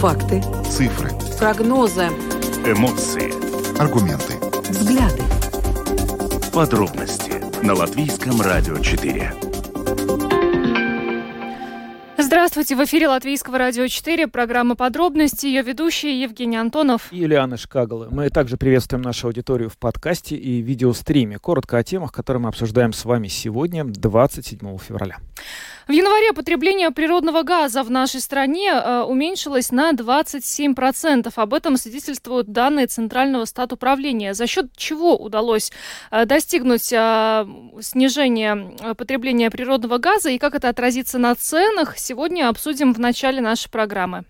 Факты. Цифры. Прогнозы. Эмоции. Аргументы. Взгляды. Подробности на Латвийском радио 4. Здравствуйте, в эфире Латвийского радио 4, программа «Подробности», ее ведущие Евгений Антонов и Юлиана Шкагала. Мы также приветствуем нашу аудиторию в подкасте и видеостриме. Коротко о темах, которые мы обсуждаем с вами сегодня, 27 февраля. В январе потребление природного газа в нашей стране э, уменьшилось на 27%. Об этом свидетельствуют данные Центрального статуправления. За счет чего удалось э, достигнуть э, снижения потребления природного газа и как это отразится на ценах, сегодня обсудим в начале нашей программы.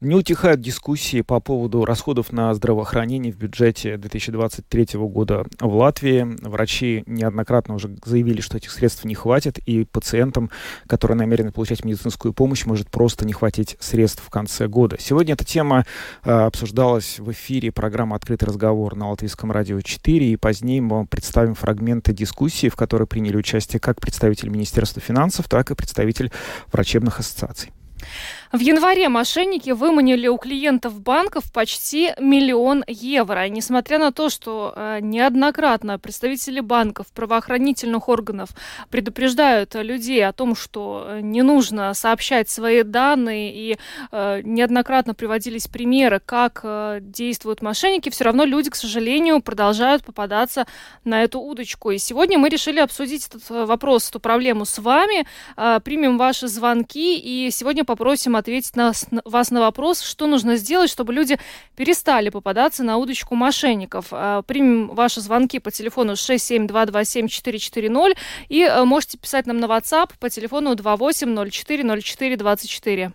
Не утихают дискуссии по поводу расходов на здравоохранение в бюджете 2023 года в Латвии. Врачи неоднократно уже заявили, что этих средств не хватит, и пациентам, которые намерены получать медицинскую помощь, может просто не хватить средств в конце года. Сегодня эта тема э, обсуждалась в эфире программы «Открытый разговор» на Латвийском радио 4, и позднее мы вам представим фрагменты дискуссии, в которой приняли участие как представитель Министерства финансов, так и представитель врачебных ассоциаций. В январе мошенники выманили у клиентов банков почти миллион евро. И несмотря на то, что э, неоднократно представители банков, правоохранительных органов предупреждают людей о том, что э, не нужно сообщать свои данные, и э, неоднократно приводились примеры, как действуют мошенники, все равно люди, к сожалению, продолжают попадаться на эту удочку. И сегодня мы решили обсудить этот вопрос, эту проблему с вами, примем ваши звонки, и сегодня попросим ответить на, вас на вопрос, что нужно сделать, чтобы люди перестали попадаться на удочку мошенников. А, примем ваши звонки по телефону 67227-440 и э, можете писать нам на WhatsApp по телефону 28040424.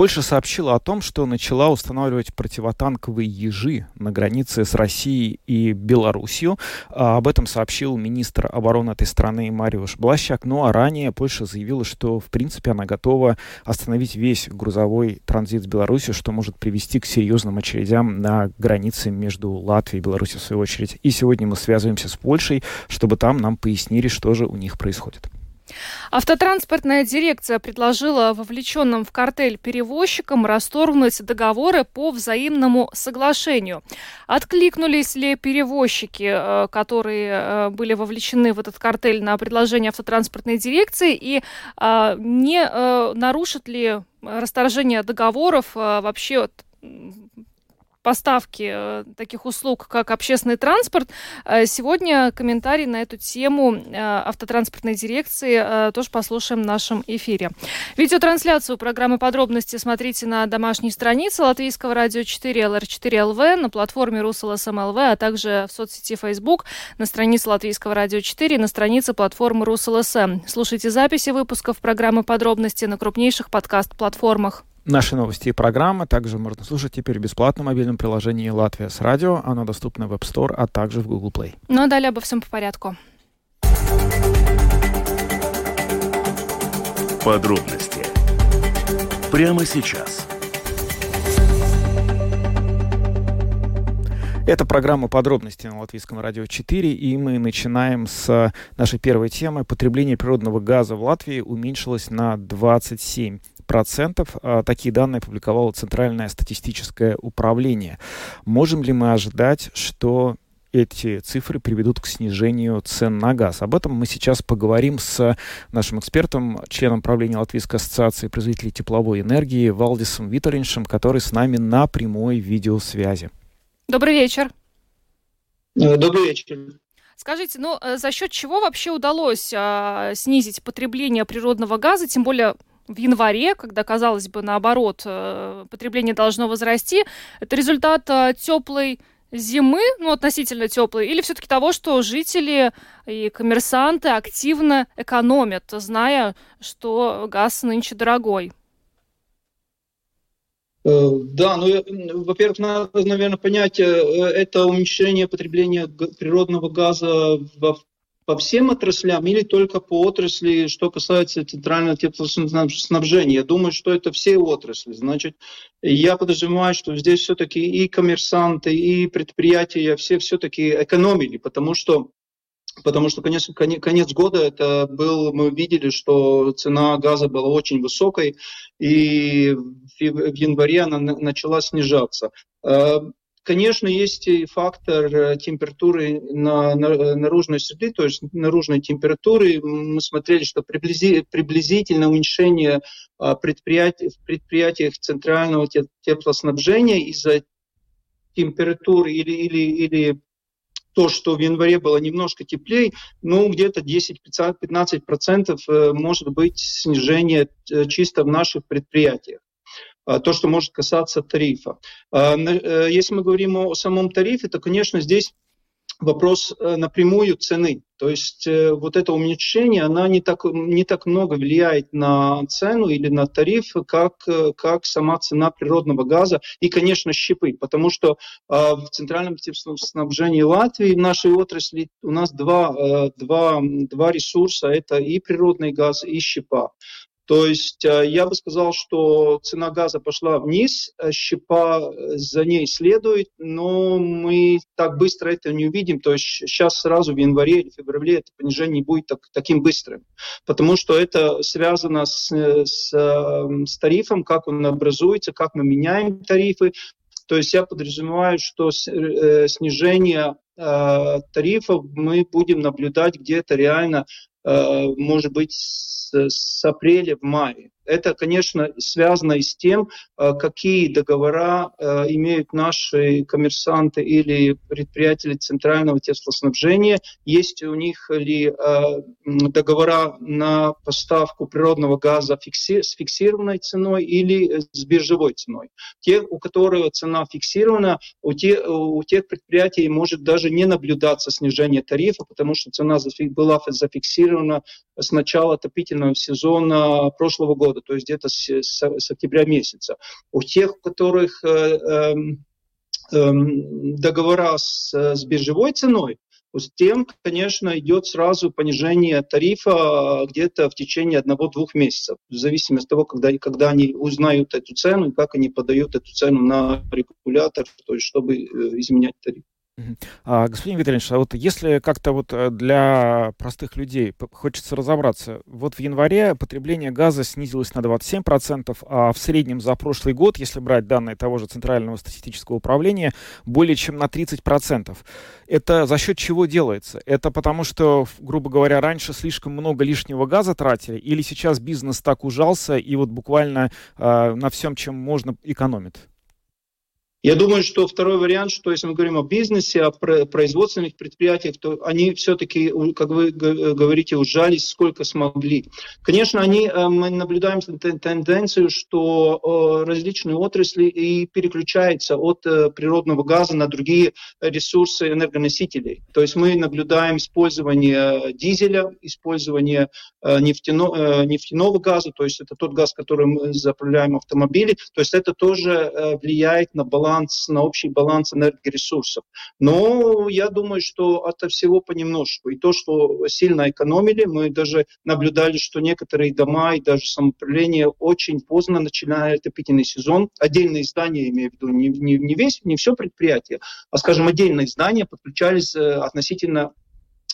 Польша сообщила о том, что начала устанавливать противотанковые ежи на границе с Россией и Белоруссией. А об этом сообщил министр обороны этой страны Мариуш Блащак. Ну а ранее Польша заявила, что в принципе она готова остановить весь грузовой транзит с Беларусью, что может привести к серьезным очередям на границе между Латвией и Беларусью в свою очередь. И сегодня мы связываемся с Польшей, чтобы там нам пояснили, что же у них происходит. Автотранспортная дирекция предложила вовлеченным в картель перевозчикам расторгнуть договоры по взаимному соглашению. Откликнулись ли перевозчики, э, которые э, были вовлечены в этот картель на предложение автотранспортной дирекции, и э, не нарушат ли расторжение договоров вообще поставки э, таких услуг, как общественный транспорт. Э, сегодня комментарий на эту тему э, автотранспортной дирекции тоже послушаем в нашем эфире. Видеотрансляцию программы «Подробности» смотрите на домашней странице Латвийского радио 4 LR4 LV, на платформе РусЛСМЛВ, а также в соцсети Facebook, на странице Латвийского радио 4 на странице платформы РусЛСМ. Слушайте записи выпусков программы «Подробности» на крупнейших подкаст-платформах. Наши новости и программы также можно слушать теперь в бесплатном мобильном приложении «Латвия с радио». Оно доступно в App Store, а также в Google Play. Ну а далее обо всем по порядку. Подробности прямо сейчас. Это программа «Подробности» на Латвийском радио 4, и мы начинаем с нашей первой темы. Потребление природного газа в Латвии уменьшилось на 27 процентов. А, такие данные опубликовало Центральное статистическое управление. Можем ли мы ожидать, что эти цифры приведут к снижению цен на газ. Об этом мы сейчас поговорим с нашим экспертом, членом правления Латвийской ассоциации производителей тепловой энергии Валдисом Виториншем, который с нами на прямой видеосвязи. Добрый вечер. Э, добрый вечер. Скажите, ну э, за счет чего вообще удалось а, снизить потребление природного газа, тем более в январе, когда, казалось бы, наоборот, э, потребление должно возрасти, это результат теплой зимы, ну, относительно теплой, или все-таки того, что жители и коммерсанты активно экономят, зная, что газ нынче дорогой? Э, да, ну, во-первых, надо, наверное, понять, это уменьшение потребления природного газа в по всем отраслям или только по отрасли, что касается центрального теплоснабжения? Я думаю, что это все отрасли. Значит, я подразумеваю, что здесь все-таки и коммерсанты, и предприятия все все-таки экономили, потому что потому что конец, конец года это был, мы видели, что цена газа была очень высокой, и в январе она начала снижаться. Э, конечно, есть и фактор э, температуры на, на наружной среды, то есть наружной температуры. Мы смотрели, что приблизи, приблизительно уменьшение э, предприятий, в предприятиях центрального теплоснабжения из-за температуры или, или, или то, что в январе было немножко теплее, ну, где-то 10-15% э, может быть снижение э, чисто в наших предприятиях а, то, что может касаться тарифа. А, э, если мы говорим о самом тарифе, то, конечно, здесь вопрос э, напрямую цены. То есть э, вот это уменьшение, она не так, не так много влияет на цену или на тариф, как, э, как сама цена природного газа и, конечно, щипы. Потому что в центральном снабжении Латвии, в нашей отрасли, у нас два, два, два ресурса. Это и природный газ, и щепа. То есть э, я бы сказал, что цена газа пошла вниз, э, щепа э, за ней следует, но мы так быстро это не увидим. То есть сейчас сразу в январе или феврале это понижение не будет так, таким быстрым, потому что это связано с, с, с тарифом, как он образуется, как мы меняем тарифы. То есть я подразумеваю, что снижение тарифов мы будем наблюдать где-то реально, может быть, с, апреля в мае. Это, конечно, связано и с тем, э, какие договора э, имеют наши коммерсанты или предприятия центрального теплоснабжения, есть у них ли э, договора на поставку природного газа с фиксированной ценой или с биржевой ценой. Те, у которых цена фиксирована, у, те, у тех предприятий может даже не наблюдаться снижение тарифа, потому что цена была зафиксирована с начала отопительного сезона прошлого года года, то есть где-то с, с, с октября месяца. У тех, у которых э, э, э, договора с, с биржевой ценой, с тем, конечно, идет сразу понижение тарифа где-то в течение одного-двух месяцев, в зависимости от того, когда, когда они узнают эту цену и как они подают эту цену на регулятор, то есть чтобы э, изменять тариф. А, господин Витальевич, а вот если как-то вот э, для простых людей хочется разобраться, вот в январе потребление газа снизилось на 27%, а в среднем за прошлый год, если брать данные того же Центрального статистического управления, более чем на 30%. Это за счет чего делается? Это потому что, грубо говоря, раньше слишком много лишнего газа тратили, или сейчас бизнес так ужался и вот буквально э, на всем, чем можно, экономит? Я думаю, что второй вариант, что если мы говорим о бизнесе, о производственных предприятиях, то они все-таки, как вы говорите, ужались сколько смогли. Конечно, они, э, мы наблюдаем тенденцию, что различные отрасли и переключаются от э, природного газа на другие ресурсы энергоносителей. То есть мы наблюдаем использование дизеля, использование э, нефтяного, газа, то есть это тот газ, которым мы заправляем автомобили. То есть это тоже влияет на баланс баланс, на общий баланс энергоресурсов. Но я думаю, что это всего понемножку. И то, что сильно экономили, мы даже наблюдали, что некоторые дома и даже самоуправление очень поздно начинали отопительный сезон. Отдельные здания, имею в виду, не, не, не весь, не все предприятие, а, скажем, отдельные здания подключались э, относительно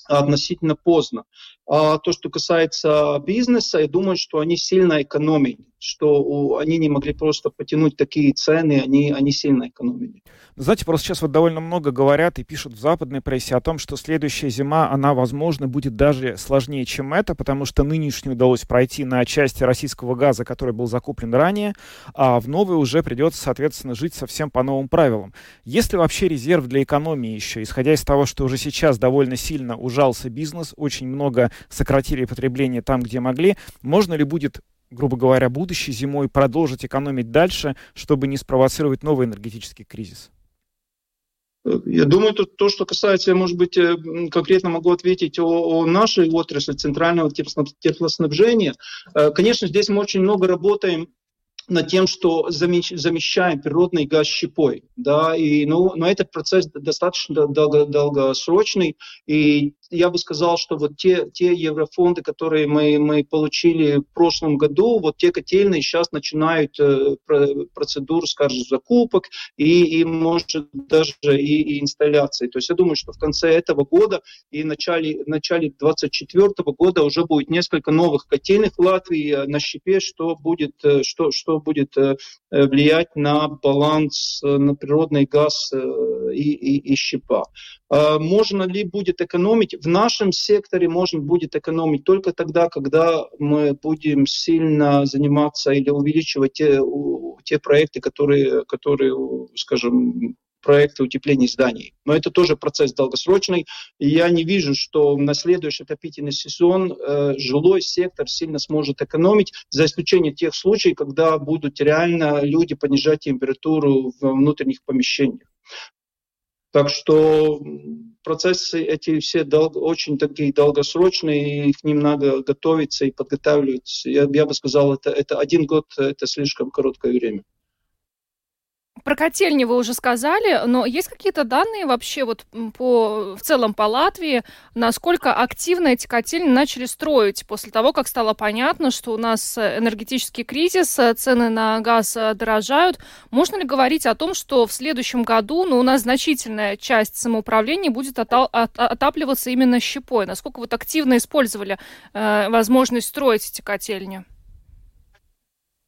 относительно поздно. А то, что касается бизнеса, я думаю, что они сильно экономили что они не могли просто потянуть такие цены, они, они сильно экономили. Знаете, просто сейчас вот довольно много говорят и пишут в западной прессе о том, что следующая зима, она, возможно, будет даже сложнее, чем это, потому что нынешнюю удалось пройти на части российского газа, который был закуплен ранее, а в новой уже придется, соответственно, жить совсем по новым правилам. Есть ли вообще резерв для экономии еще, исходя из того, что уже сейчас довольно сильно ужался бизнес, очень много сократили потребление там, где могли, можно ли будет грубо говоря, будущей зимой продолжить экономить дальше, чтобы не спровоцировать новый энергетический кризис? Я думаю, то, то, что касается, может быть, э, конкретно могу ответить о, о нашей отрасли центрального теплоснабжения. Э, конечно, здесь мы очень много работаем над тем, что замещаем природный газ щепой. Да, и, ну, но этот процесс достаточно долго, долгосрочный, и я бы сказал, что вот те, те еврофонды, которые мы, мы получили в прошлом году, вот те котельные сейчас начинают э, процедуру, скажем, закупок и, и может даже и, и инсталляции. То есть я думаю, что в конце этого года и в начале, в начале 2024 года уже будет несколько новых котельных в Латвии э, на щепе, что будет, э, что, будет э, влиять на баланс на природный газ и, и, и щепа. А можно ли будет экономить? В нашем секторе можно будет экономить только тогда, когда мы будем сильно заниматься или увеличивать те, те проекты, которые, которые, скажем, проекты утепления зданий. Но это тоже процесс долгосрочный. И я не вижу, что на следующий отопительный сезон э, жилой сектор сильно сможет экономить, за исключением тех случаев, когда будут реально люди понижать температуру в внутренних помещениях. Так что процессы эти все дол- очень такие долгосрочные, и к ним надо готовиться и подготавливаться. Я, я бы сказал, это, это один год, это слишком короткое время. Про котельни вы уже сказали, но есть какие-то данные вообще вот по, в целом по Латвии, насколько активно эти котельни начали строить после того, как стало понятно, что у нас энергетический кризис, цены на газ дорожают. Можно ли говорить о том, что в следующем году ну, у нас значительная часть самоуправления будет отапливаться именно щепой? Насколько вот активно использовали э, возможность строить эти котельни?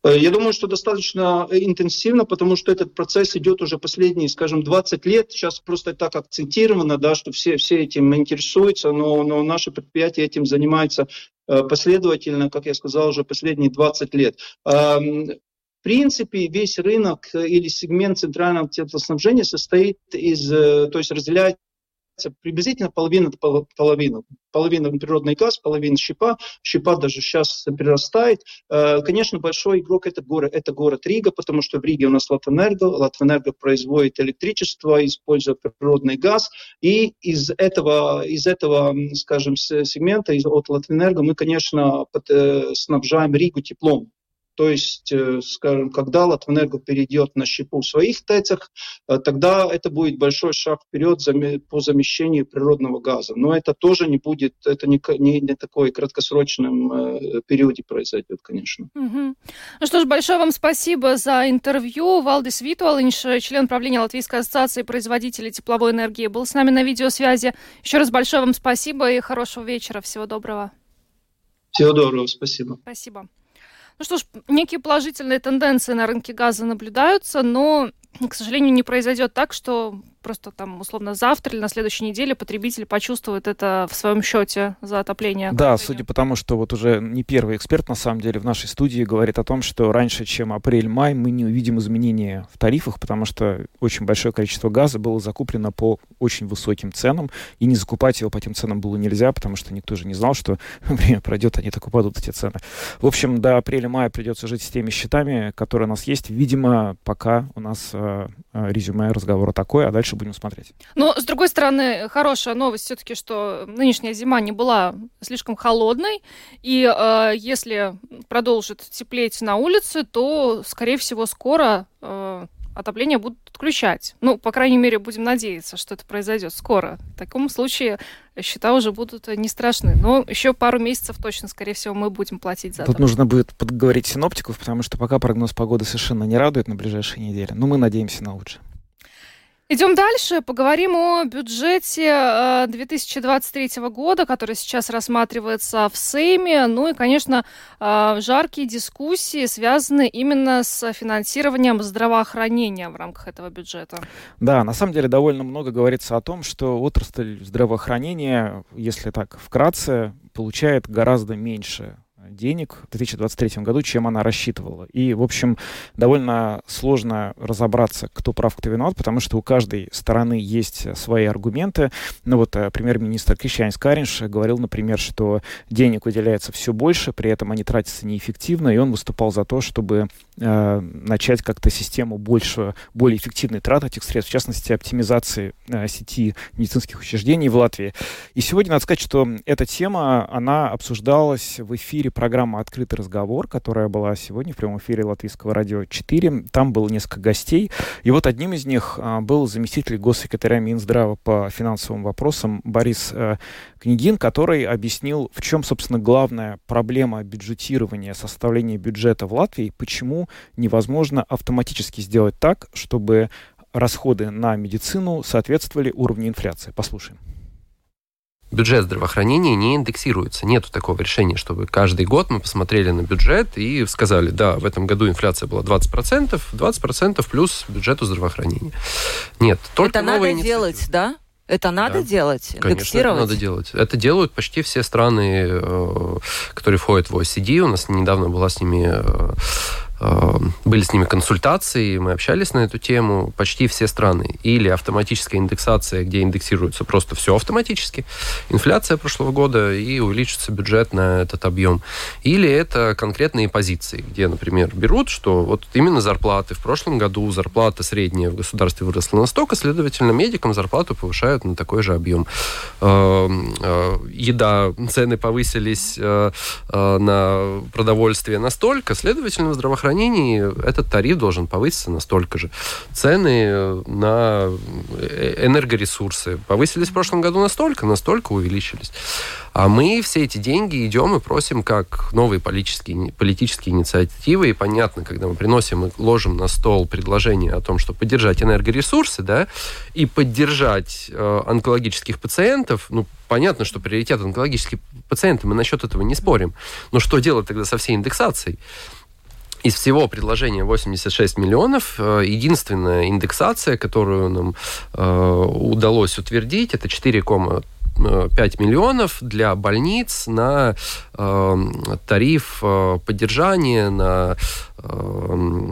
Э, я думаю, что достаточно интенсивно, потому что этот процесс идет уже последние, скажем, 20 лет. Сейчас просто так акцентировано, да, что все, все этим интересуются, но, но наше предприятие этим занимается э, последовательно, как я сказал, уже последние 20 лет. Эм, в принципе, весь рынок или сегмент центрального теплоснабжения состоит из, э, то есть разделяет приблизительно половина половина. Половина природный газ, половина щепа. Щепа даже сейчас прирастает. Э, конечно, большой игрок это город, это город Рига, потому что в Риге у нас Латвэнерго. Латвэнерго производит электричество, используя природный газ. И из этого, из этого скажем, сегмента, из, от Латвэнерго мы, конечно, под, э, снабжаем Ригу теплом. То есть, э, скажем, когда Латвэнерго перейдет на щепу в своих ТЭЦах, э, тогда это будет большой шаг вперед по замещению природного газа. Но это тоже не будет, это не, не, не такой краткосрочном э, периоде произойдет, конечно. Угу. Ну что ж, большое вам спасибо за интервью. Валдис Витуалинш, член правления Латвийской ассоциации производителей тепловой энергии, был с нами на видеосвязи. Еще раз большое вам спасибо и хорошего вечера. Всего доброго. Всего доброго, спасибо. Спасибо. Ну что ж, некие положительные тенденции на рынке газа наблюдаются, но, к сожалению, не произойдет так, что просто там, условно, завтра или на следующей неделе потребитель почувствует это в своем счете за отопление. Да, судя по тому, что вот уже не первый эксперт, на самом деле, в нашей студии говорит о том, что раньше, чем апрель-май, мы не увидим изменения в тарифах, потому что очень большое количество газа было закуплено по очень высоким ценам, и не закупать его по этим ценам было нельзя, потому что никто же не знал, что время пройдет, они так упадут, эти цены. В общем, до апреля-мая придется жить с теми счетами, которые у нас есть. Видимо, пока у нас э, э резюме разговора такое, а дальше дальше будем смотреть. Но, с другой стороны, хорошая новость все-таки, что нынешняя зима не была слишком холодной, и э, если продолжит теплеть на улице, то, скорее всего, скоро э, отопление будут отключать. Ну, по крайней мере, будем надеяться, что это произойдет скоро. В таком случае счета уже будут не страшны. Но еще пару месяцев точно, скорее всего, мы будем платить за Тут это. нужно будет подговорить синоптиков, потому что пока прогноз погоды совершенно не радует на ближайшие недели. Но мы надеемся на лучшее. Идем дальше, поговорим о бюджете 2023 э, года, который сейчас рассматривается в Сейме. Ну и, конечно, э, жаркие дискуссии связаны именно с финансированием здравоохранения в рамках этого бюджета. Да, на самом деле довольно много говорится о том, что отрасль здравоохранения, если так вкратце, получает гораздо меньше денег в 2023 году, чем она рассчитывала. И, в общем, довольно сложно разобраться, кто прав, кто виноват, потому что у каждой стороны есть свои аргументы. Ну вот э, премьер-министр Кришьян Скаринш говорил, например, что денег выделяется все больше, при этом они тратятся неэффективно, и он выступал за то, чтобы э, начать как-то систему больше, более эффективной траты этих средств, в частности, оптимизации э, сети медицинских учреждений в Латвии. И сегодня надо сказать, что эта тема, она обсуждалась в эфире программа «Открытый разговор», которая была сегодня в прямом эфире Латвийского радио 4. Там было несколько гостей. И вот одним из них а, был заместитель госсекретаря Минздрава по финансовым вопросам Борис э, Княгин, который объяснил, в чем, собственно, главная проблема бюджетирования, составления бюджета в Латвии, почему невозможно автоматически сделать так, чтобы расходы на медицину соответствовали уровню инфляции. Послушаем бюджет здравоохранения не индексируется. Нет такого решения, чтобы каждый год мы посмотрели на бюджет и сказали, да, в этом году инфляция была 20%, 20% плюс бюджету здравоохранения. Нет, только Это надо делать, да? Это надо да, делать? Конечно, это надо делать. Это делают почти все страны, э, которые входят в OECD. У нас недавно была с ними э, были с ними консультации, мы общались на эту тему. Почти все страны. Или автоматическая индексация, где индексируется просто все автоматически. Инфляция прошлого года и увеличится бюджет на этот объем. Или это конкретные позиции, где, например, берут, что вот именно зарплаты. В прошлом году зарплата средняя в государстве выросла настолько, следовательно, медикам зарплату повышают на такой же объем. Эм, э, еда, цены повысились э, э, на продовольствие настолько, следовательно, здравоохранение здравоохранении этот тариф должен повыситься настолько же. Цены на энергоресурсы повысились в прошлом году настолько, настолько увеличились. А мы все эти деньги идем и просим как новые политические, политические инициативы. И понятно, когда мы приносим и ложим на стол предложение о том, что поддержать энергоресурсы, да, и поддержать э, онкологических пациентов, ну, понятно, что приоритет онкологических пациентов, мы насчет этого не спорим. Но что делать тогда со всей индексацией? Из всего предложения 86 миллионов, э, единственная индексация, которую нам э, удалось утвердить, это 4,5 миллионов для больниц на э, тариф э, поддержания, на э,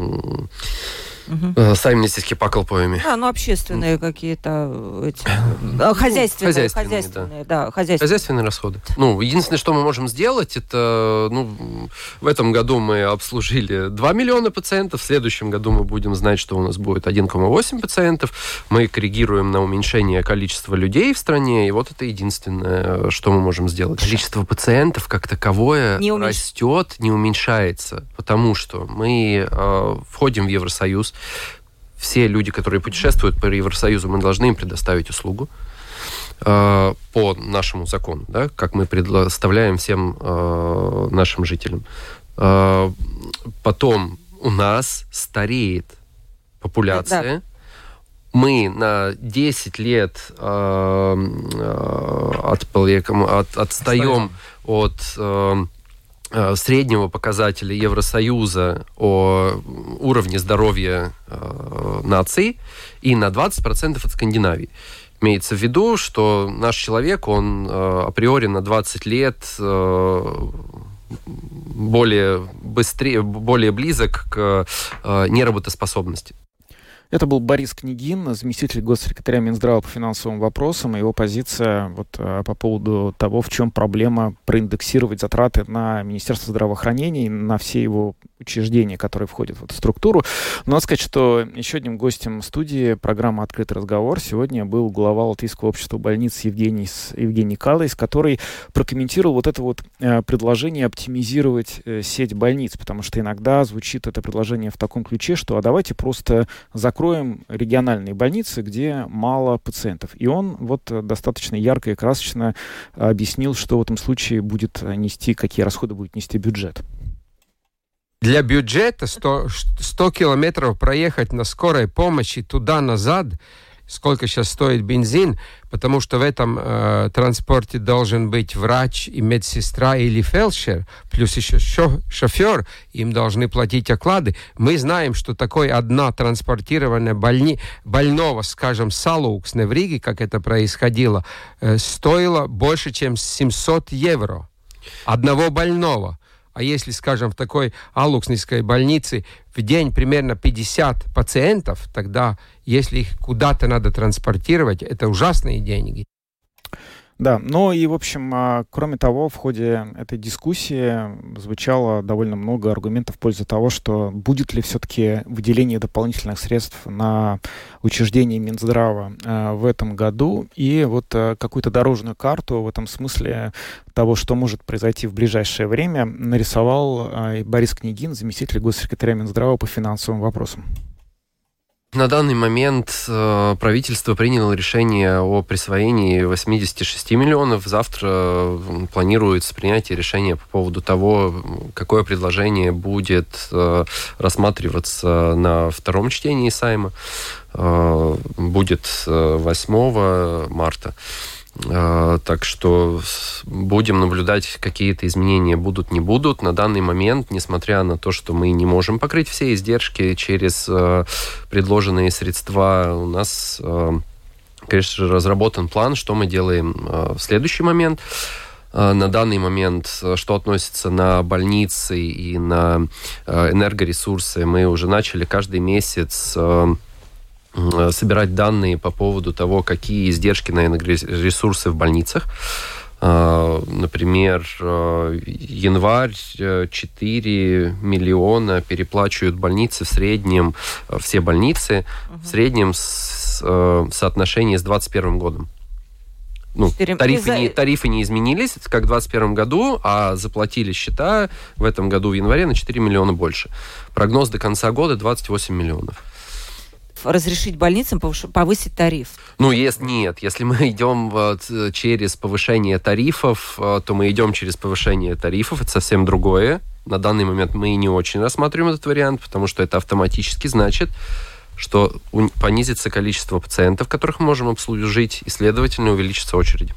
Угу. Сами медицинские поколпоями. Да, ну общественные какие-то эти, ну, хозяйственные, хозяйственные, хозяйственные, да. да хозяйственные. хозяйственные расходы. Ну, единственное, что мы можем сделать, это, ну, в этом году мы обслужили 2 миллиона пациентов, в следующем году мы будем знать, что у нас будет 1,8 пациентов, мы коррегируем на уменьшение количества людей в стране, и вот это единственное, что мы можем сделать. Количество пациентов как таковое не уменьш... растет, не уменьшается, потому что мы э, входим в Евросоюз, все люди, которые путешествуют по Евросоюзу, мы должны им предоставить услугу э, по нашему закону, да, как мы предоставляем всем э, нашим жителям. Э, потом у нас стареет популяция. Да. Мы на 10 лет э, э, от, от, отстаем от Э, среднего показателя Евросоюза о уровне здоровья э, наций и на 20% от Скандинавии. Имеется в виду, что наш человек, он э, априори на 20 лет э, более быстрее, более близок к э, неработоспособности. Это был Борис Княгин, заместитель госсекретаря Минздрава по финансовым вопросам. Его позиция вот, э, по поводу того, в чем проблема проиндексировать затраты на Министерство здравоохранения и на все его учреждения, которые входят в эту структуру. Но надо сказать, что еще одним гостем студии программы «Открытый разговор» сегодня был глава Латвийского общества больниц Евгений, Евгений Калайс, который прокомментировал вот это вот э, предложение оптимизировать э, сеть больниц, потому что иногда звучит это предложение в таком ключе, что а давайте просто закроем закроем региональные больницы, где мало пациентов. И он вот э, достаточно ярко и красочно объяснил, что в этом случае будет нести, какие расходы будет нести бюджет. Для бюджета 100, 100 километров проехать на скорой помощи туда-назад – сколько сейчас стоит бензин, потому что в этом э, транспорте должен быть врач и медсестра или фельдшер, плюс еще шо шофер, им должны платить оклады. Мы знаем, что такой одна транспортированная больни, больного, скажем, Салукс в Риге, как это происходило, э, стоило больше, чем 700 евро. Одного больного. А если, скажем, в такой алукснической больнице в день примерно 50 пациентов, тогда, если их куда-то надо транспортировать, это ужасные деньги. Да, ну и, в общем, а, кроме того, в ходе этой дискуссии звучало довольно много аргументов в пользу того, что будет ли все-таки выделение дополнительных средств на учреждение Минздрава а, в этом году, и вот а, какую-то дорожную карту в этом смысле того, что может произойти в ближайшее время, нарисовал Борис Княгин, заместитель госсекретаря Минздрава по финансовым вопросам. На данный момент э, правительство приняло решение о присвоении 86 миллионов. Завтра планируется принятие решения по поводу того, какое предложение будет э, рассматриваться на втором чтении Сайма. Э, будет 8 марта. А, так что будем наблюдать, какие-то изменения будут, не будут. На данный момент, несмотря на то, что мы не можем покрыть все издержки через а, предложенные средства, у нас, а, конечно же, разработан план, что мы делаем в следующий момент. На данный момент, что относится на больницы и на энергоресурсы, мы уже начали каждый месяц Э, собирать данные по поводу того, какие издержки на ресурсы в больницах. Э, например, э, январь 4 миллиона переплачивают больницы в среднем, все больницы, угу. в среднем с, соотношении с 2021 годом. Ну, тарифы, не, тарифы не изменились, как в 2021 году, а заплатили счета в этом году в январе на 4 миллиона больше. Прогноз до конца года 28 миллионов разрешить больницам повысить тариф? Ну, если нет, если мы идем вот, через повышение тарифов, э, то мы идем через повышение тарифов, это совсем другое. На данный момент мы не очень рассматриваем этот вариант, потому что это автоматически значит, что понизится количество пациентов, которых мы можем обслужить, и, следовательно, увеличится очередь.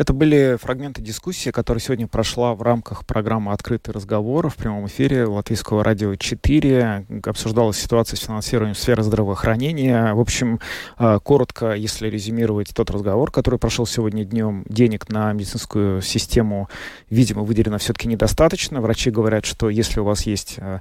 Это были фрагменты дискуссии, которая сегодня прошла в рамках программы «Открытый разговор» в прямом эфире Латвийского радио 4. Обсуждалась ситуация с финансированием сферы здравоохранения. В общем, а, коротко, если резюмировать тот разговор, который прошел сегодня днем, денег на медицинскую систему, видимо, выделено все-таки недостаточно. Врачи говорят, что если у вас есть а,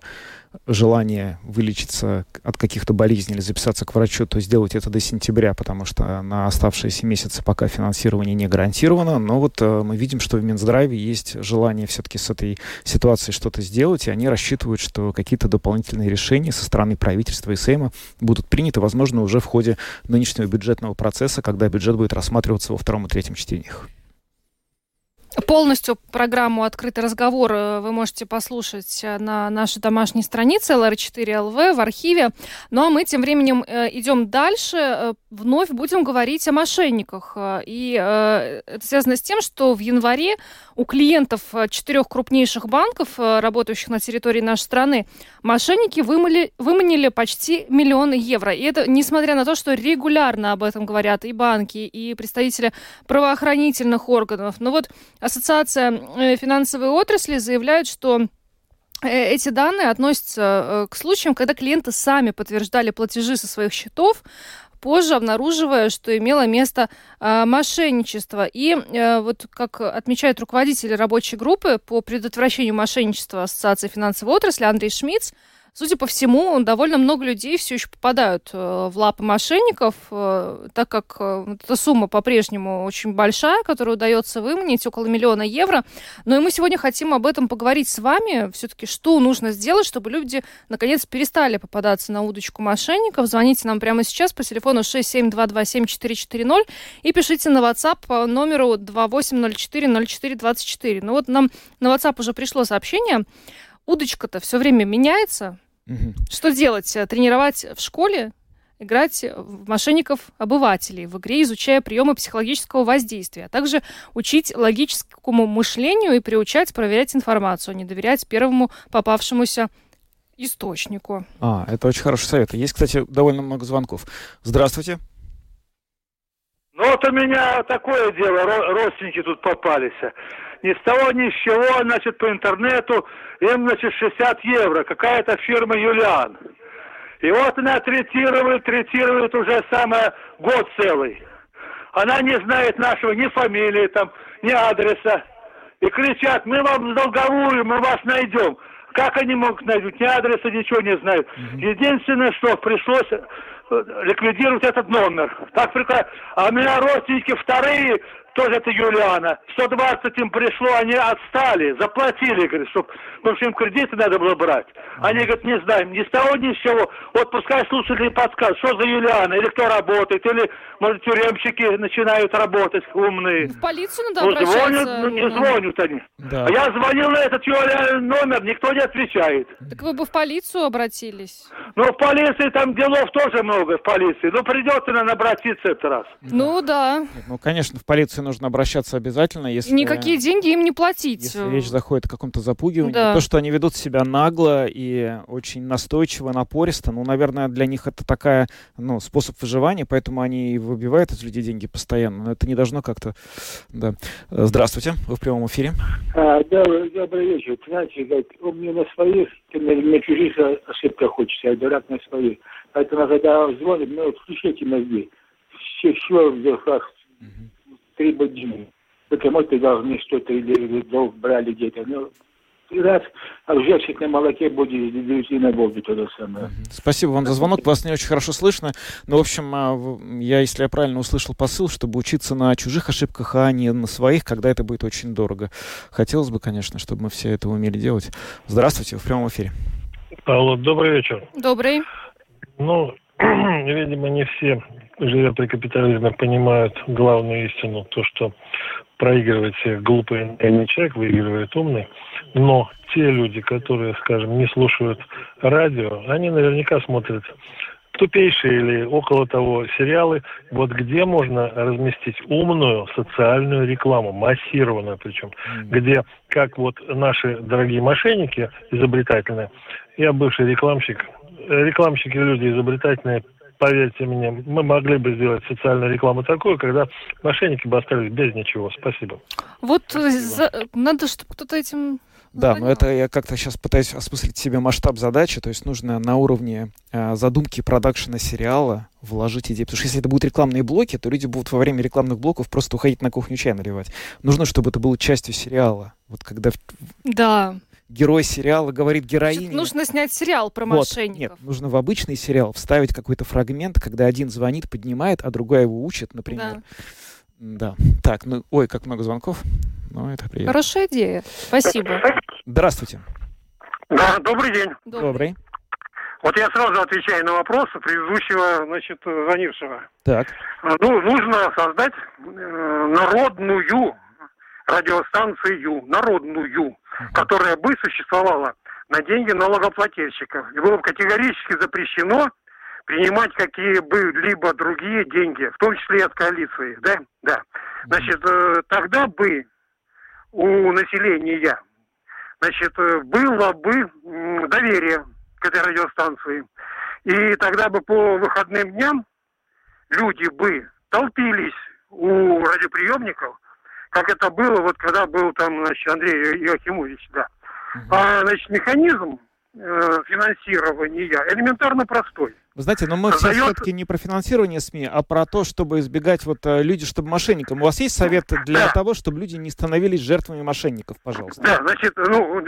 желание вылечиться от каких-то болезней или записаться к врачу, то сделать это до сентября, потому что на оставшиеся месяцы пока финансирование не гарантировано. Но вот э, мы видим, что в Минздраве есть желание все-таки с этой ситуацией что-то сделать, и они рассчитывают, что какие-то дополнительные решения со стороны правительства и Сейма будут приняты, возможно, уже в ходе нынешнего бюджетного процесса, когда бюджет будет рассматриваться во втором и третьем чтениях. Полностью программу «Открытый разговор» э, вы можете послушать э, на нашей домашней странице LR4LV в архиве. Ну а мы тем временем э, идем дальше. Вновь будем говорить о мошенниках. И это связано с тем, что в январе у клиентов четырех крупнейших банков, работающих на территории нашей страны, мошенники вымыли, выманили почти миллион евро. И это несмотря на то, что регулярно об этом говорят и банки, и представители правоохранительных органов. Но вот Ассоциация э, финансовой отрасли заявляет, что э, эти данные относятся э, к случаям, когда клиенты сами подтверждали платежи со своих счетов, позже обнаруживая, что имело место э, мошенничество. И э, вот как отмечает руководитель рабочей группы по предотвращению мошенничества Ассоциации финансовой отрасли Андрей Шмидц, Судя по всему, довольно много людей все еще попадают э, в лапы мошенников, э, так как э, эта сумма по-прежнему очень большая, которую удается выманить, около миллиона евро. Но и мы сегодня хотим об этом поговорить с вами. Все-таки что нужно сделать, чтобы люди наконец перестали попадаться на удочку мошенников. Звоните нам прямо сейчас по телефону 67227440 и пишите на WhatsApp по номеру 28040424. Ну вот нам на WhatsApp уже пришло сообщение удочка-то все время меняется. Угу. Что делать? Тренировать в школе? играть в мошенников-обывателей в игре, изучая приемы психологического воздействия, а также учить логическому мышлению и приучать проверять информацию, а не доверять первому попавшемуся источнику. А, это очень хороший совет. Есть, кстати, довольно много звонков. Здравствуйте. Ну вот у меня такое дело, родственники тут попались ни с того ни с чего, значит, по интернету, им, значит, 60 евро, какая-то фирма Юлиан. И вот она третирует, третирует уже самое год целый. Она не знает нашего ни фамилии, там, ни адреса. И кричат, мы вам долговую, мы вас найдем. Как они могут найти? Ни адреса, ничего не знают. Единственное, что пришлось ликвидировать этот номер. Так прекрасно. А у меня родственники вторые тоже это Юлиана. 120 им пришло, они отстали, заплатили, говорит, чтоб, потому что им кредиты надо было брать. Они говорят, не знаем, ни с того, ни с чего. Вот пускай слушатели подскажут, что за Юлиана, или кто работает, или, может, тюремщики начинают работать умные. В полицию надо Ну, звонят, ну, не звонят они. Да. А я звонил на этот Юлиан номер, никто не отвечает. Так вы бы в полицию обратились. Ну, в полиции там делов тоже много, в полиции. Ну, придется, наверное, обратиться этот раз. Ну да. Нет, ну, конечно, в полицию нужно обращаться обязательно, если... Никакие деньги им не платить. Если речь заходит о каком-то запугивании, Да. то, что они ведут себя нагло и очень настойчиво, напористо, ну, наверное, для них это такая, ну, способ выживания, поэтому они и выбивают из людей деньги постоянно. Но это не должно как-то, да. Здравствуйте, вы в прямом эфире. А, добрый, добрый вечер. Знаете, он мне на своих, ты на, на чужих ошибках хочется, я дурак на своих. Поэтому, когда звонит, ну, включите мозги. Все, все в верхах, три будильника. Потому ты должны что-то или, или долг брали где-то. Ну, раз обжегшись на молоке будет и на Богу то же самое. Спасибо вам за звонок. Вас не очень хорошо слышно. Но, в общем, а, я, если я правильно услышал посыл, чтобы учиться на чужих ошибках, а не на своих, когда это будет очень дорого. Хотелось бы, конечно, чтобы мы все это умели делать. Здравствуйте, вы в прямом эфире. Алло, добрый вечер. Добрый. Ну, видимо, не все, живя при капитализме, понимают главную истину, то, что проигрывает глупый не человек, выигрывает умный. Но те люди, которые, скажем, не слушают радио, они наверняка смотрят тупейшие или около того сериалы, вот где можно разместить умную социальную рекламу, массированную причем, где, как вот наши дорогие мошенники изобретательные, я бывший рекламщик, рекламщики люди изобретательные, поверьте мне, мы могли бы сделать социальную рекламу такую, когда мошенники бы остались без ничего. Спасибо. Вот э, за- надо, чтобы кто-то этим... Да, но это я как-то сейчас пытаюсь осмыслить себе масштаб задачи, то есть нужно на уровне э, задумки продакшена сериала вложить идеи, потому что если это будут рекламные блоки, то люди будут во время рекламных блоков просто уходить на кухню чай наливать. Нужно, чтобы это было частью сериала. Вот когда в- Да. Герой сериала говорит героине... Значит, нужно снять сериал про Вот, мошенников. Нет, нужно в обычный сериал вставить какой-то фрагмент, когда один звонит, поднимает, а другая его учит, например. Да. Да. Так, ну, ой, как много звонков. Ну, это приятно. Хорошая идея. Спасибо. Здравствуйте. Да, добрый день. Добрый. Вот я сразу отвечаю на вопрос предыдущего, значит, звонившего. Так. Ну, нужно создать э, народную радиостанцию, народную, которая бы существовала на деньги налогоплательщиков. И было бы категорически запрещено принимать какие бы либо другие деньги, в том числе и от коалиции, да? Да. Значит, э, тогда бы у населения, значит, э, было бы доверие к этой радиостанции. И тогда бы по выходным дням люди бы толпились у радиоприемников, как это было, вот когда был там, значит, Андрей Иохимович, да. А, значит, механизм э, финансирования элементарно простой. Вы знаете, но мы Создает- все-таки не про финансирование СМИ, а про то, чтобы избегать вот э, люди, чтобы мошенникам. У вас есть совет для Да. того, чтобы люди не становились жертвами мошенников, пожалуйста? Да, значит, ну,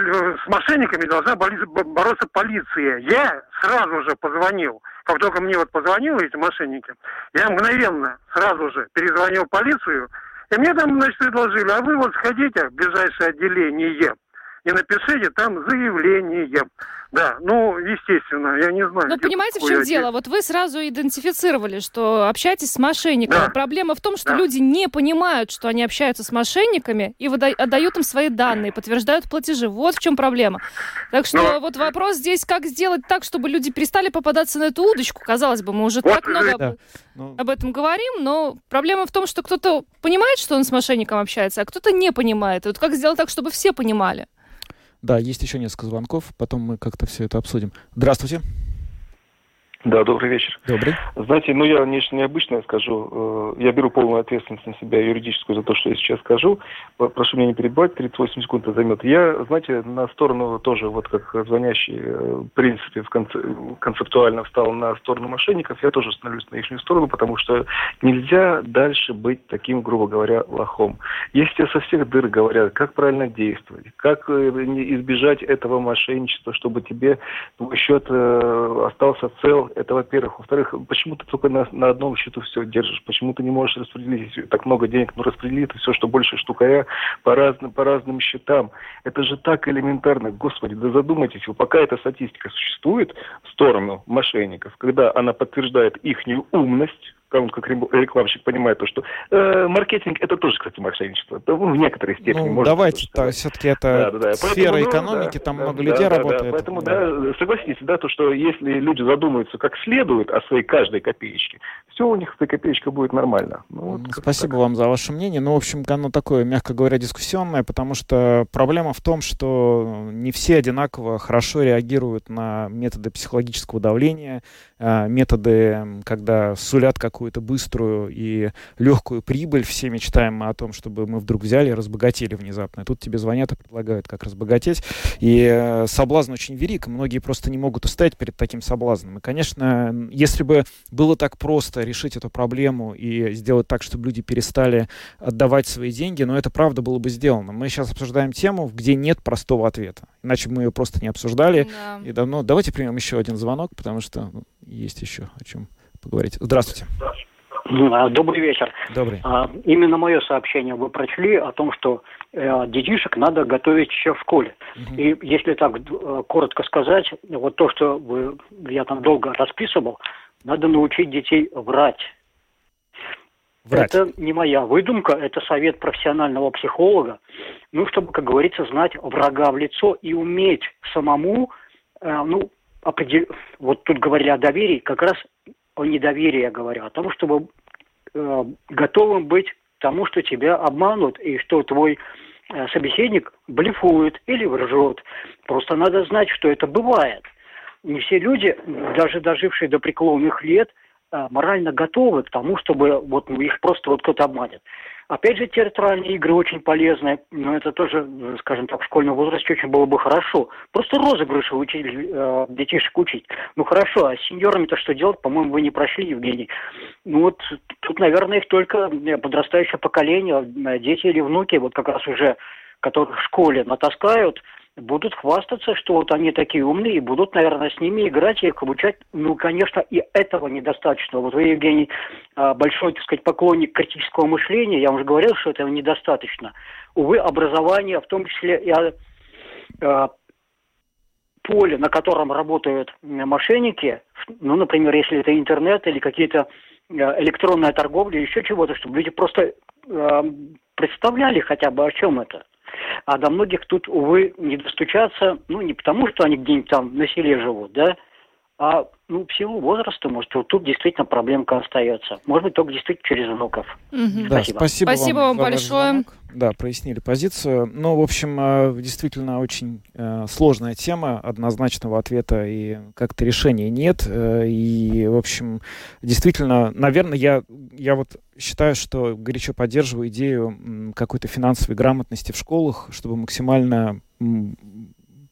с мошенниками должна бороться полиция. Я сразу же позвонил, как только мне вот позвонили эти мошенники, я мгновенно сразу же перезвонил в полицию, и мне там, значит, предложили, а вы вот сходите в ближайшее отделение и напишите там заявление. Да, ну, естественно, я не знаю. Но где понимаете, в чем отдел- дело? Вот вы сразу идентифицировали, что общаетесь с мошенниками. Да. Проблема в том, что Да. люди не понимают, что они общаются с мошенниками и выда- отдают им свои данные, подтверждают платежи. Вот в чем проблема. Так что Но- вот вопрос здесь, как сделать так, чтобы люди перестали попадаться на эту удочку. Казалось бы, мы уже Вот, так много Да. об, Ну, об этом говорим, но проблема в том, что кто-то понимает, что он с мошенником общается, а кто-то не понимает. И вот как сделать так, чтобы все понимали? Да, есть еще несколько звонков, потом мы как-то все это обсудим. Здравствуйте. Да, добрый вечер. Добрый. Знаете, ну я нечто необычное скажу. Э, Я беру полную ответственность на себя юридическую за то, что я сейчас скажу. Прошу меня не перебивать, 38 секунд это займет. Я, знаете, на сторону тоже, вот как звонящий, э, в принципе, в конце- концептуально встал на сторону мошенников. Я тоже становлюсь на их сторону, потому что нельзя дальше быть таким, грубо говоря, лохом. Если тебе со всех дыр говорят, как правильно действовать, как э, избежать этого мошенничества, чтобы тебе твой счет остался цел Это, во-первых. Во-вторых, почему ты только на, на одном счету все держишь? Почему ты не можешь распределить так много денег? Ну, распредели это все, что больше штукаря по разным, по разным счетам. Это же так элементарно. Господи, да задумайтесь, пока эта статистика существует в сторону мошенников, когда она подтверждает их умность, он как рекламщик понимает то, что э, маркетинг это тоже, кстати, мошенничество. Ну, в некоторой степени. Ну, давайте, то, все-таки это да, да, да. сфера поэтому, экономики, ну, там да, много да, людей да, работает. Да, поэтому, да. да, согласитесь, да, то, что если люди задумаются как следует о своей каждой копеечке, все у них эта копеечка будет нормально. Ну, вот Спасибо так. вам за ваше мнение. Ну, в общем, оно такое, мягко говоря, дискуссионное, потому что проблема в том, что не все одинаково хорошо реагируют на методы психологического давления, а, методы, когда сулят какую-то быструю и легкую прибыль. Все мечтаем мы о том, чтобы мы вдруг взяли и разбогатели внезапно. И тут тебе звонят и предлагают, как разбогатеть. И э, соблазн очень велик. Многие просто не могут устоять перед таким соблазном. И, конечно, если бы было так просто решить эту проблему и сделать так, чтобы люди перестали отдавать свои деньги, но это правда было бы сделано. Мы сейчас обсуждаем тему, где нет простого ответа. Иначе мы ее просто не обсуждали. Да. И давно. Давайте примем еще один звонок, потому что ну, есть еще о чем поговорить. Здравствуйте. А, добрый вечер. Добрый. А, именно мое сообщение вы прочли о том, что э, детишек надо готовить еще в школе. Угу. И если так э, коротко сказать, вот то, что вы, я там долго расписывал, надо научить детей врать. Врать. Это не моя выдумка, это совет профессионального психолога. Ну, чтобы, как говорится, знать врага в лицо и уметь самому, э, ну, определ... вот тут говорили о доверии, как раз о недоверии я говорю, о том, чтобы э, готовым быть тому, что тебя обманут, и что твой э, собеседник блефует или вржет. Просто надо знать, что это бывает. Не все люди, даже дожившие до преклонных лет, э, морально готовы к тому, чтобы вот их просто вот кто-то обманет. Опять же, театральные игры очень полезны, но это тоже, скажем так, в школьном возрасте очень было бы хорошо. Просто розыгрыши учить, э, детишек учить. Ну хорошо, а с сеньорами-то что делать? По-моему, вы не прошли, Евгений. Ну вот тут, наверное, их только э, подрастающее поколение, э, дети или внуки, вот как раз уже, которых в школе натаскают – будут хвастаться, что вот они такие умные, и будут, наверное, с ними играть и их обучать. Ну, конечно, и этого недостаточно. Вот вы, Евгений, а, большой, так сказать, поклонник критического мышления, я уже говорил, что этого недостаточно. Увы, образование, в том числе и а, а, поле, на котором работают мошенники, ну, например, если это интернет или какие-то электронная торговля, еще чего-то, чтобы люди просто представляли хотя бы о чем это. А до многих тут, увы, не достучаться, ну, не потому, что они где-нибудь там на селе живут, да, а ну, в силу возраста, может, вот тут действительно проблемка остается. Может быть, только действительно через внуков. Угу. Да, спасибо. спасибо, спасибо вам, вам большое. Да, прояснили позицию. Ну, в общем, э, действительно очень э, сложная тема, однозначного ответа и как-то решения нет. Э, и, в общем, действительно, наверное, я, я вот считаю, что горячо поддерживаю идею какой-то финансовой грамотности в школах, чтобы максимально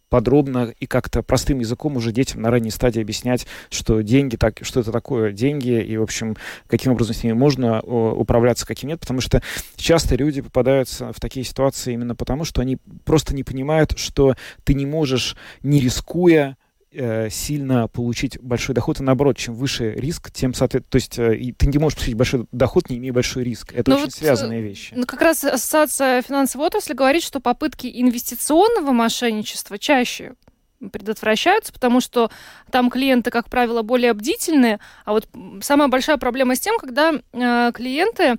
подробно и как-то простым языком уже детям на ранней стадии объяснять, что деньги, так, что это такое деньги, и, в общем, каким образом с ними можно управляться, каким нет, потому что часто люди попадаются в такие ситуации именно потому, что они просто не понимают, что ты не можешь, не рискуя, э, сильно получить большой доход, и наоборот, чем выше риск, тем, соответственно, то есть э, ты не можешь получить большой доход, не имея большой риск. Это Но ну очень вот, связанные вещи. Ну, как раз Ассоциация финансовой отрасли говорит, что попытки инвестиционного мошенничества чаще предотвращаются, потому что там клиенты, как правило, более бдительные, а вот самая большая проблема с тем, когда э, клиенты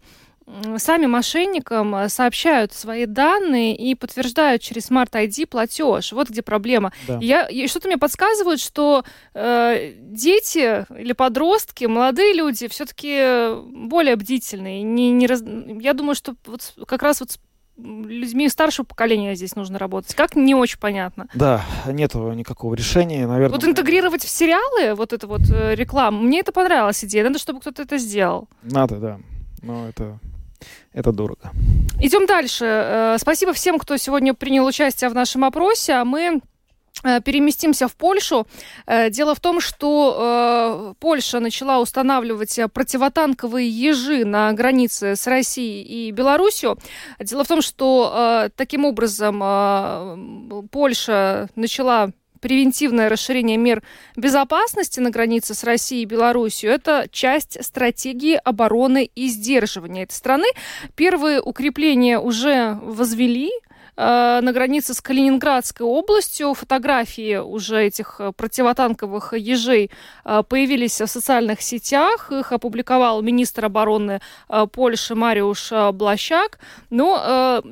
сами мошенникам э, сообщают свои данные и подтверждают через Smart ID платеж. Вот где проблема. Да. Я, и что-то мне подсказывает, что э, дети или подростки, молодые люди все-таки более бдительные. Не, не раз... Я думаю, что вот как раз вот с людьми старшего поколения здесь нужно работать. Как, не очень понятно. Да, нет никакого решения, наверное. Вот интегрировать в сериалы вот эту вот э, рекламу, мне это понравилась идея. Надо, чтобы кто-то это сделал. Надо, да. Но это это дорого. Идем дальше. Э, спасибо всем, кто сегодня принял участие в нашем опросе. А мы э, Переместимся в Польшу. Э, дело в том, что Польша начала устанавливать противотанковые ежи на границе с Россией и Беларусью. Дело в том, что таким образом Польша начала превентивное расширение мер безопасности на границе с Россией и Беларусью – это часть стратегии обороны и сдерживания этой страны. Первые укрепления уже возвели э, на границе с Калининградской областью. Фотографии уже этих э, противотанковых ежей э, появились в социальных сетях. Их опубликовал министр обороны Польши Мариуш Блащак. Но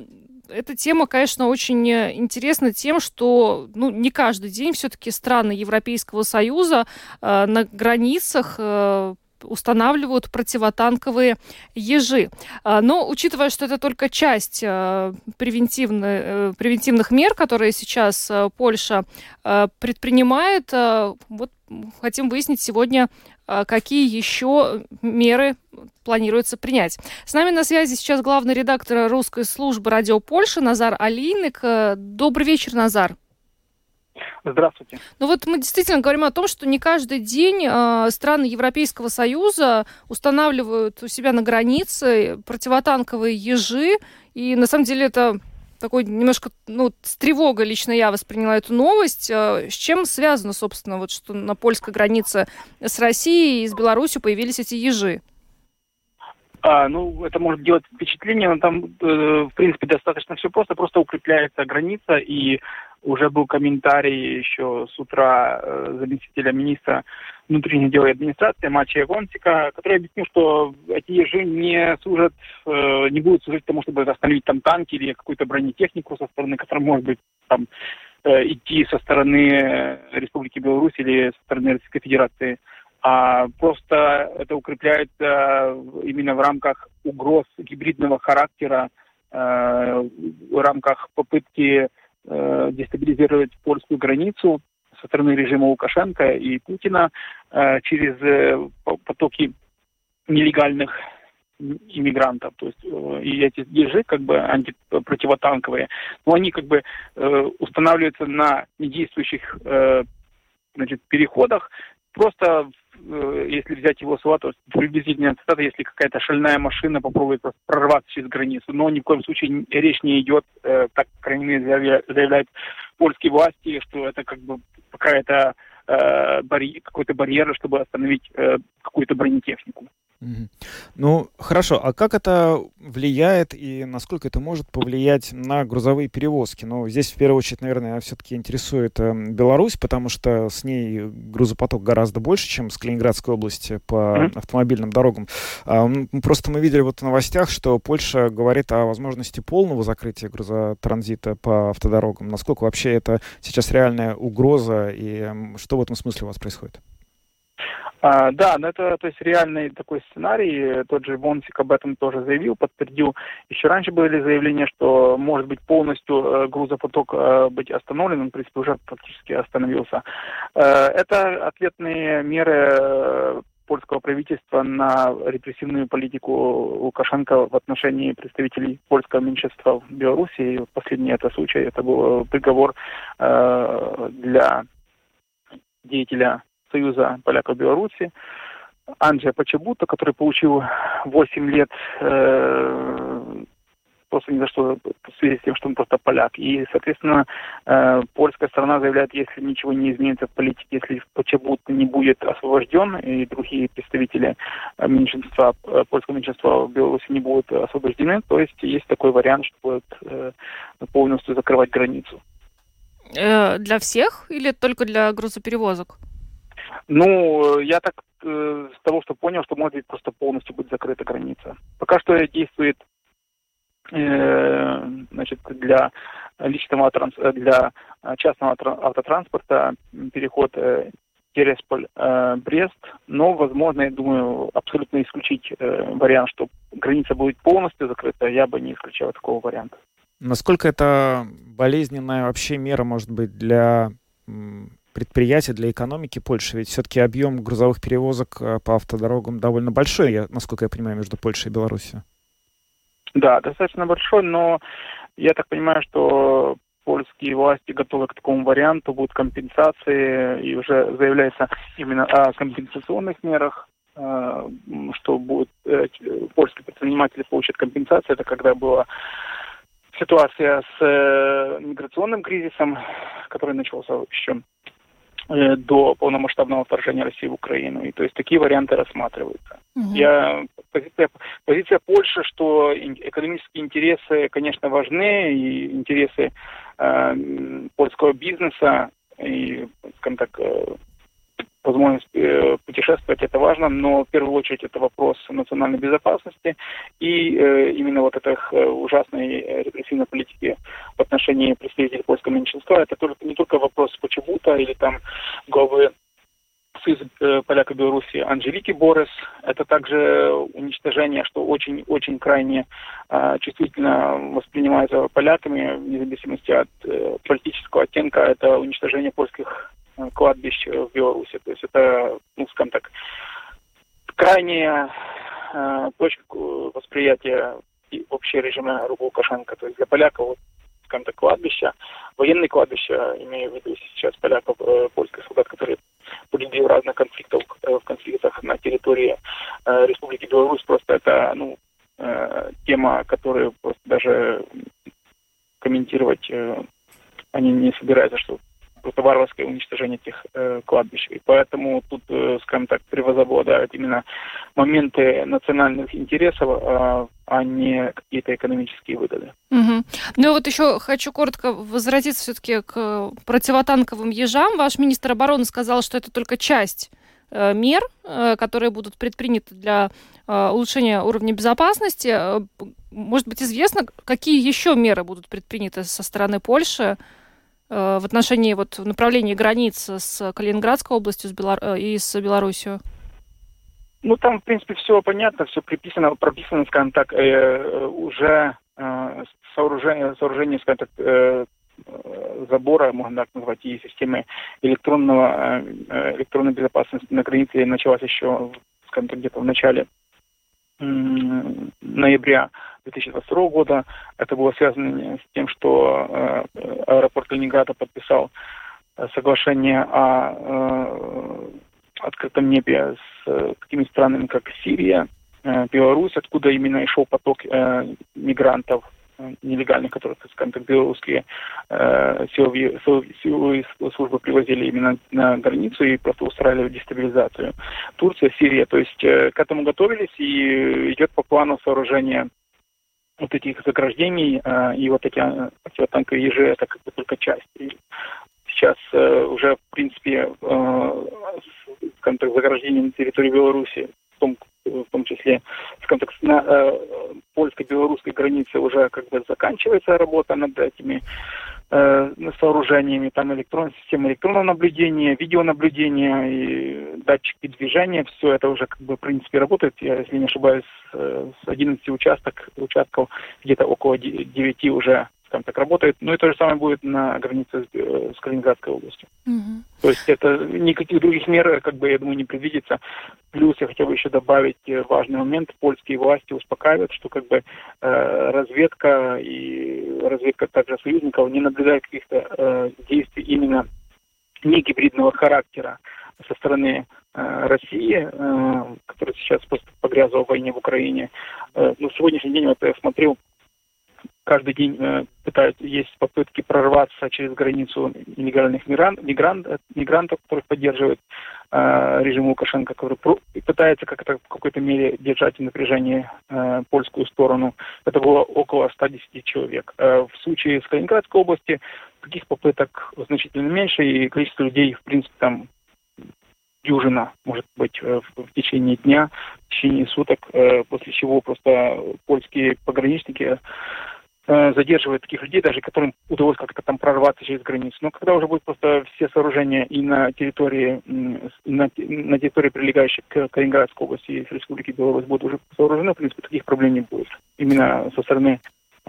эта тема, конечно, очень э, интересна тем, что ну, не каждый день все-таки страны Европейского Союза э, на границах э, устанавливают противотанковые ежи. А, но учитывая, что это только часть э, превентивных, превентивных мер, которые сейчас Польша предпринимает, вот хотим выяснить сегодня какие еще меры планируется принять. С нами на связи сейчас главный редактор русской службы радио Польши Назар Алиник. Э, добрый вечер, Назар. Здравствуйте. Ну вот мы действительно говорим о том, что не каждый день э, страны Европейского Союза устанавливают у себя на границе противотанковые ежи, и на самом деле это такой немножко, ну, с тревогой лично я восприняла эту новость. Э, с чем связано, собственно, вот что на польской границе с Россией и с Беларусью появились эти ежи? А, ну, это может делать впечатление, но там, э, в принципе, достаточно все просто. Просто укрепляется граница, и уже был комментарий еще с утра э, заместителя министра внутренних дел и администрации Мачия Гонтика, который объяснил, что эти ежи не служат, э, не будут служить тому, чтобы остановить там танки или какую-то бронетехнику со стороны, которая может быть там э, идти со стороны Республики Беларусь или со стороны Российской Федерации. А просто это укрепляется именно в рамках угроз гибридного характера, в рамках попытки э, дестабилизировать польскую границу со стороны режима Лукашенко и Путина э, через потоки нелегальных иммигрантов, то есть и эти ежи как бы антипротивотанковые, но они как бы устанавливаются на недействующих значит, переходах, просто Э, если взять его слова, то приблизительно цитата, если какая-то шальная машина попробует прорваться через границу. Но ни в коем случае речь не идет, э, так, по крайней заявляют польские власти, что это как бы какая-то э, барь... какой-то барьер, чтобы остановить какую-то бронетехнику. Ну, хорошо. А как это влияет и насколько это может повлиять на грузовые перевозки? Ну, здесь в первую очередь, наверное, все-таки интересует э, Беларусь, потому что с ней грузопоток гораздо больше, чем с Калининградской области по автомобильным дорогам. А, просто мы видели вот в новостях, что Польша говорит о возможности полного закрытия грузотранзита по автодорогам. Насколько вообще это сейчас реальная угроза и что в этом смысле у вас происходит? А, да, но это то есть реальный такой сценарий. Тот же Вонсик об этом тоже заявил, подтвердил. Еще раньше были заявления, что может быть полностью э, грузопоток э, быть остановлен. Он, в принципе, уже практически остановился. Э, это ответные меры польского правительства на репрессивную политику Лукашенко в отношении представителей польского меньшинства в Беларуси. последний это случай, это был приговор э, для деятеля Союза поляков Беларуси, Анджия Почебута, который получил 8 лет э, просто ни за что в связи с тем, что он просто поляк. И, соответственно, э, польская сторона заявляет, если ничего не изменится в политике, если Почебут не будет освобожден, и другие представители э, меньшинства, э, польского меньшинства в Беларуси не будут освобождены, то есть есть такой вариант, что будет э, полностью закрывать границу. Э, для всех или только для грузоперевозок? Ну, я так э, с того, что понял, что может быть просто полностью будет закрыта граница. Пока что действует э, значит, для личного транс, для частного автотранспорта переход э, Тересполь, э, Брест, но, возможно, я думаю, абсолютно исключить э, вариант, что граница будет полностью закрыта, я бы не исключал такого варианта. Насколько это болезненная вообще мера может быть для предприятия для экономики Польши? Ведь все-таки объем грузовых перевозок э, по автодорогам довольно большой, я, насколько я понимаю, между Польшей и Беларусью. Да, достаточно большой, но я так понимаю, что польские власти готовы к такому варианту, будут компенсации, и уже заявляется именно о компенсационных мерах, э, что будут э, польские предприниматели получат компенсацию. Это когда была ситуация с миграционным кризисом, который начался еще до полномасштабного вторжения России в Украину. И то есть такие варианты рассматриваются. Угу. Я, позиция, позиция Польши, что экономические интересы, конечно, важны, и интересы э, польского бизнеса, и, скажем так, э, возможность э, путешествовать, это важно, но в первую очередь это вопрос национальной безопасности и э, именно вот этой э, ужасной репрессивной политики в отношении представителей польского меньшинства. Это только, не только вопрос Почебута или там главы Союза э, поляка Беларуси Анжелики Борес. Это также уничтожение, что очень-очень крайне э, чувствительно воспринимается поляками, вне зависимости от э, политического оттенка. Это уничтожение польских кладбищ в Беларуси. То есть это, ну, скажем так, крайняя э, точка восприятия общего режима Лукашенко. То есть для поляков, вот, скажем так, кладбища, военные кладбища, имею в виду сейчас поляков, э, польских солдат, которые погибли в разных конфликтах, э, в конфликтах на территории э, Республики Беларусь, просто это, ну, э, тема, которую просто даже комментировать э, они не собираются, что просто варварское уничтожение этих э, кладбищ. И поэтому тут, э, скажем так, превозобладают именно моменты национальных интересов, э, а не какие-то экономические выгоды. Угу. Ну вот еще хочу коротко возвратиться все-таки к противотанковым ежам. Ваш министр обороны сказал, что это только часть э, мер, э, которые будут предприняты для э, улучшения уровня безопасности. Может быть, известно, какие еще меры будут предприняты со стороны Польши в отношении вот в направлении границ с Калининградской областью с Белор... И с Белоруссией? Ну, там, в принципе, все понятно, все приписано, прописано, скажем так, э, уже э, сооружение, сооружение, скажем так, э, забора, можно так назвать, и системы электронного, э, электронной безопасности на границе началась еще, скажем так, где-то в начале ноября 2022 года. Это было связано с тем, что э, аэропорт Калининграда подписал э, соглашение о э, открытом небе с такими странами, как Сирия, Беларусь, откуда именно и шел поток мигрантов нелегальных, которых, скажем так, белорусские э, силовые, службы привозили именно на границу и просто устраивали дестабилизацию. Турция, Сирия, то есть э, к этому готовились и идет по плану сооружения вот этих заграждений э, и вот эти э, противотанковые ежи, это как бы только часть. И сейчас э, уже, в принципе, э, скажем так, заграждение на территории Беларуси в том, в том числе, скажем так, на э, польско-белорусской границе уже как бы заканчивается работа над этими э, сооружениями, там электронная система электронного наблюдения, видеонаблюдения и датчики движения, все это уже как бы в принципе работает, я, если не ошибаюсь, с 11 участок, участков где-то около 9 уже скажем так, работает. Ну и то же самое будет на границе с, э, с Калининградской областью. Угу. То есть это никаких других мер, как бы, я думаю, не предвидится. Плюс я хотел бы еще добавить э, важный момент. Польские власти успокаивают, что как бы э, разведка и разведка также союзников не наблюдает каких-то э, действий именно не гибридного характера со стороны э, России, э, которая сейчас просто погрязла в войне в Украине. Э, ну, сегодняшний день вот я смотрел каждый день э, пытаются, есть попытки прорваться через границу нелегальных мигрант, мигрант, мигрантов, которых поддерживает э, режим Лукашенко, который пытается как-то в какой-то мере держать напряжение э, польскую сторону. Это было около 110 человек. Э, в случае с Калининградской области таких попыток значительно меньше, и количество людей, в принципе, там дюжина, может быть, э, в, в течение дня, в течение суток, э, после чего просто польские пограничники Э, задерживает таких людей, даже которым удалось как-то там прорваться через границу. Но когда уже будет просто все сооружения и на территории, на, на территории, прилегающей к Калининградской области и Республики Беларусь будут уже сооружены, в принципе, таких проблем не будет. Именно со стороны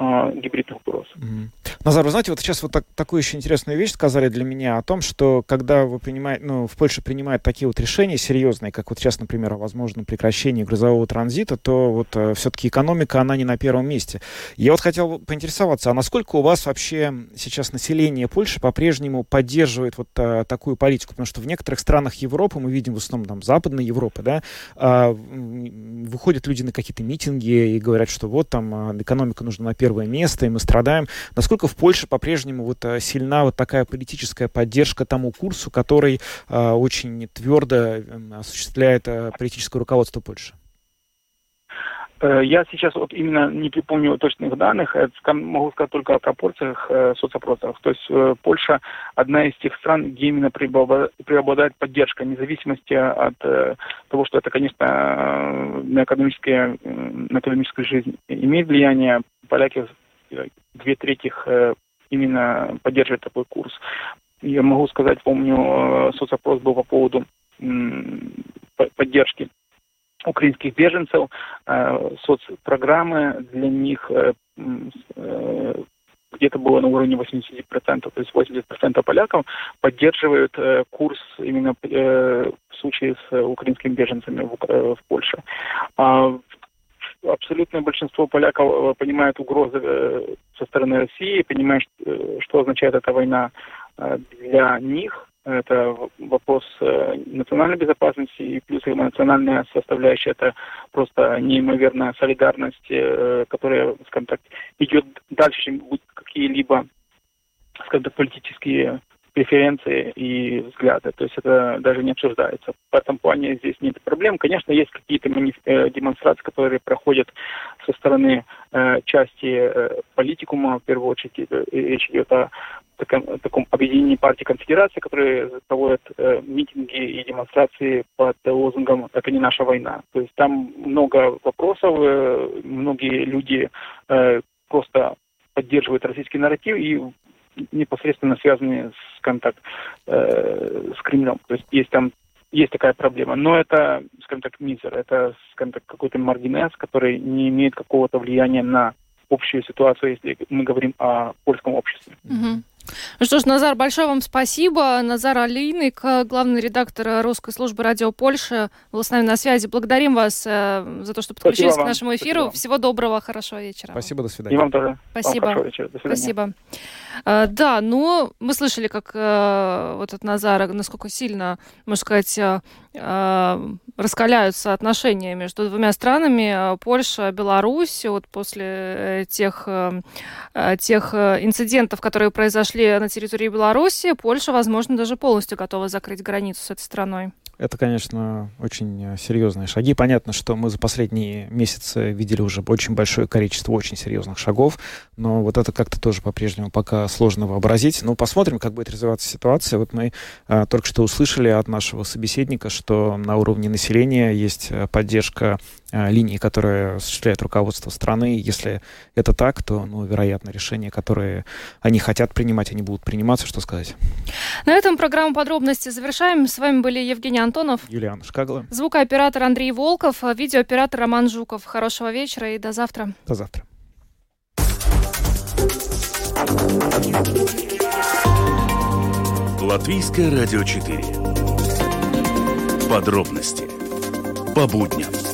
э, гибридных угроз. Mm. Назар, вы знаете, вот сейчас вот так, такую еще интересную вещь сказали для меня о том, что когда вы принимаете, ну, в Польше принимают такие вот решения серьезные, как вот сейчас, например, о возможном прекращении грузового транзита, то вот э, все-таки экономика, она не на первом месте. Я вот хотел поинтересоваться, а насколько у вас вообще сейчас население Польши по-прежнему поддерживает вот э, такую политику? Потому что в некоторых странах Европы, мы видим в основном там Западной Европы, да, э, выходят люди на какие-то митинги и говорят, что вот там э, экономика нужна на первом первое место, и мы страдаем. Насколько в Польше по-прежнему вот сильна вот такая политическая поддержка тому курсу, который очень твердо эм, осуществляет политическое руководство Польши? Э, я сейчас вот именно не припомню точных данных, могу сказать только о пропорциях э, соцопросов. То есть э, Польша одна из тех стран, где именно преобладает поддержка, вне зависимости от того, что это, конечно, на, экономические, на экономическую жизнь имеет влияние. Поляки две трети именно поддерживают такой курс. Я могу сказать, помню, соцопрос был по поводу поддержки украинских беженцев, соцпрограммы для них где-то было на уровне 80%, то есть 80% поляков поддерживают курс именно в случае с украинскими беженцами в Польше. А, абсолютное большинство поляков понимает угрозы э, со стороны России, понимает, что означает эта война э, для них, это вопрос э, национальной безопасности и плюс национальная составляющая. Это просто неимоверная солидарность, э, которая, скажем так, идет дальше, чем какие-либо, скажем так, политические преференции и взгляды. То есть это даже не обсуждается. В этом плане здесь нет проблем. Конечно, есть какие-то э, демонстрации, которые проходят со стороны э, части э, политикума. В первую очередь э, речь идет о таком, таком объединении партии конфедерации, которые проводят э, митинги и демонстрации под лозунгом «это не наша война». То есть там много вопросов, э, многие люди э, просто поддерживают российский нарратив и непосредственно связанные с контакт э, с Кремлем. То есть есть там есть такая проблема. Но это, скажем так, мизер, это, скажем так, какой-то маргинез, который не имеет какого-то влияния на общую ситуацию, если мы говорим о польском обществе. Угу. Ну что ж, Назар, большое вам спасибо. Назар Алиник, главный редактор русской службы радио Польши, был с нами на связи. Благодарим вас э, за то, что подключились к нашему эфиру. Спасибо. Всего доброго, хорошего вечера. Спасибо, до свидания. И вам тоже. Спасибо. Вам вечера. До Спасибо. Uh, да, ну, мы слышали, как uh, вот от Назара, насколько сильно, можно сказать, uh, раскаляются отношения между двумя странами, Польша, Беларусь, вот после э, тех, тех инцидентов, которые произошли на территории Беларуси, Польша, возможно, даже полностью готова закрыть границу с этой страной. Это, конечно, очень э, серьезные шаги. Понятно, что мы за последние месяцы видели уже очень большое количество очень серьезных шагов, но вот это как-то тоже по-прежнему пока сложно вообразить. Но посмотрим, как будет развиваться ситуация. Вот мы а, только что услышали от нашего собеседника, что на уровне населения есть э, поддержка линии, которые осуществляет руководство страны. Если это так, то, ну, вероятно, решения, которые они хотят принимать, они будут приниматься. Что сказать? На этом программу подробности завершаем. С вами были Евгений Антонов. Юлиан Шкагла. Звукооператор Андрей Волков. Видеооператор Роман Жуков. Хорошего вечера и до завтра. До завтра. Латвийское радио 4. Подробности по будням.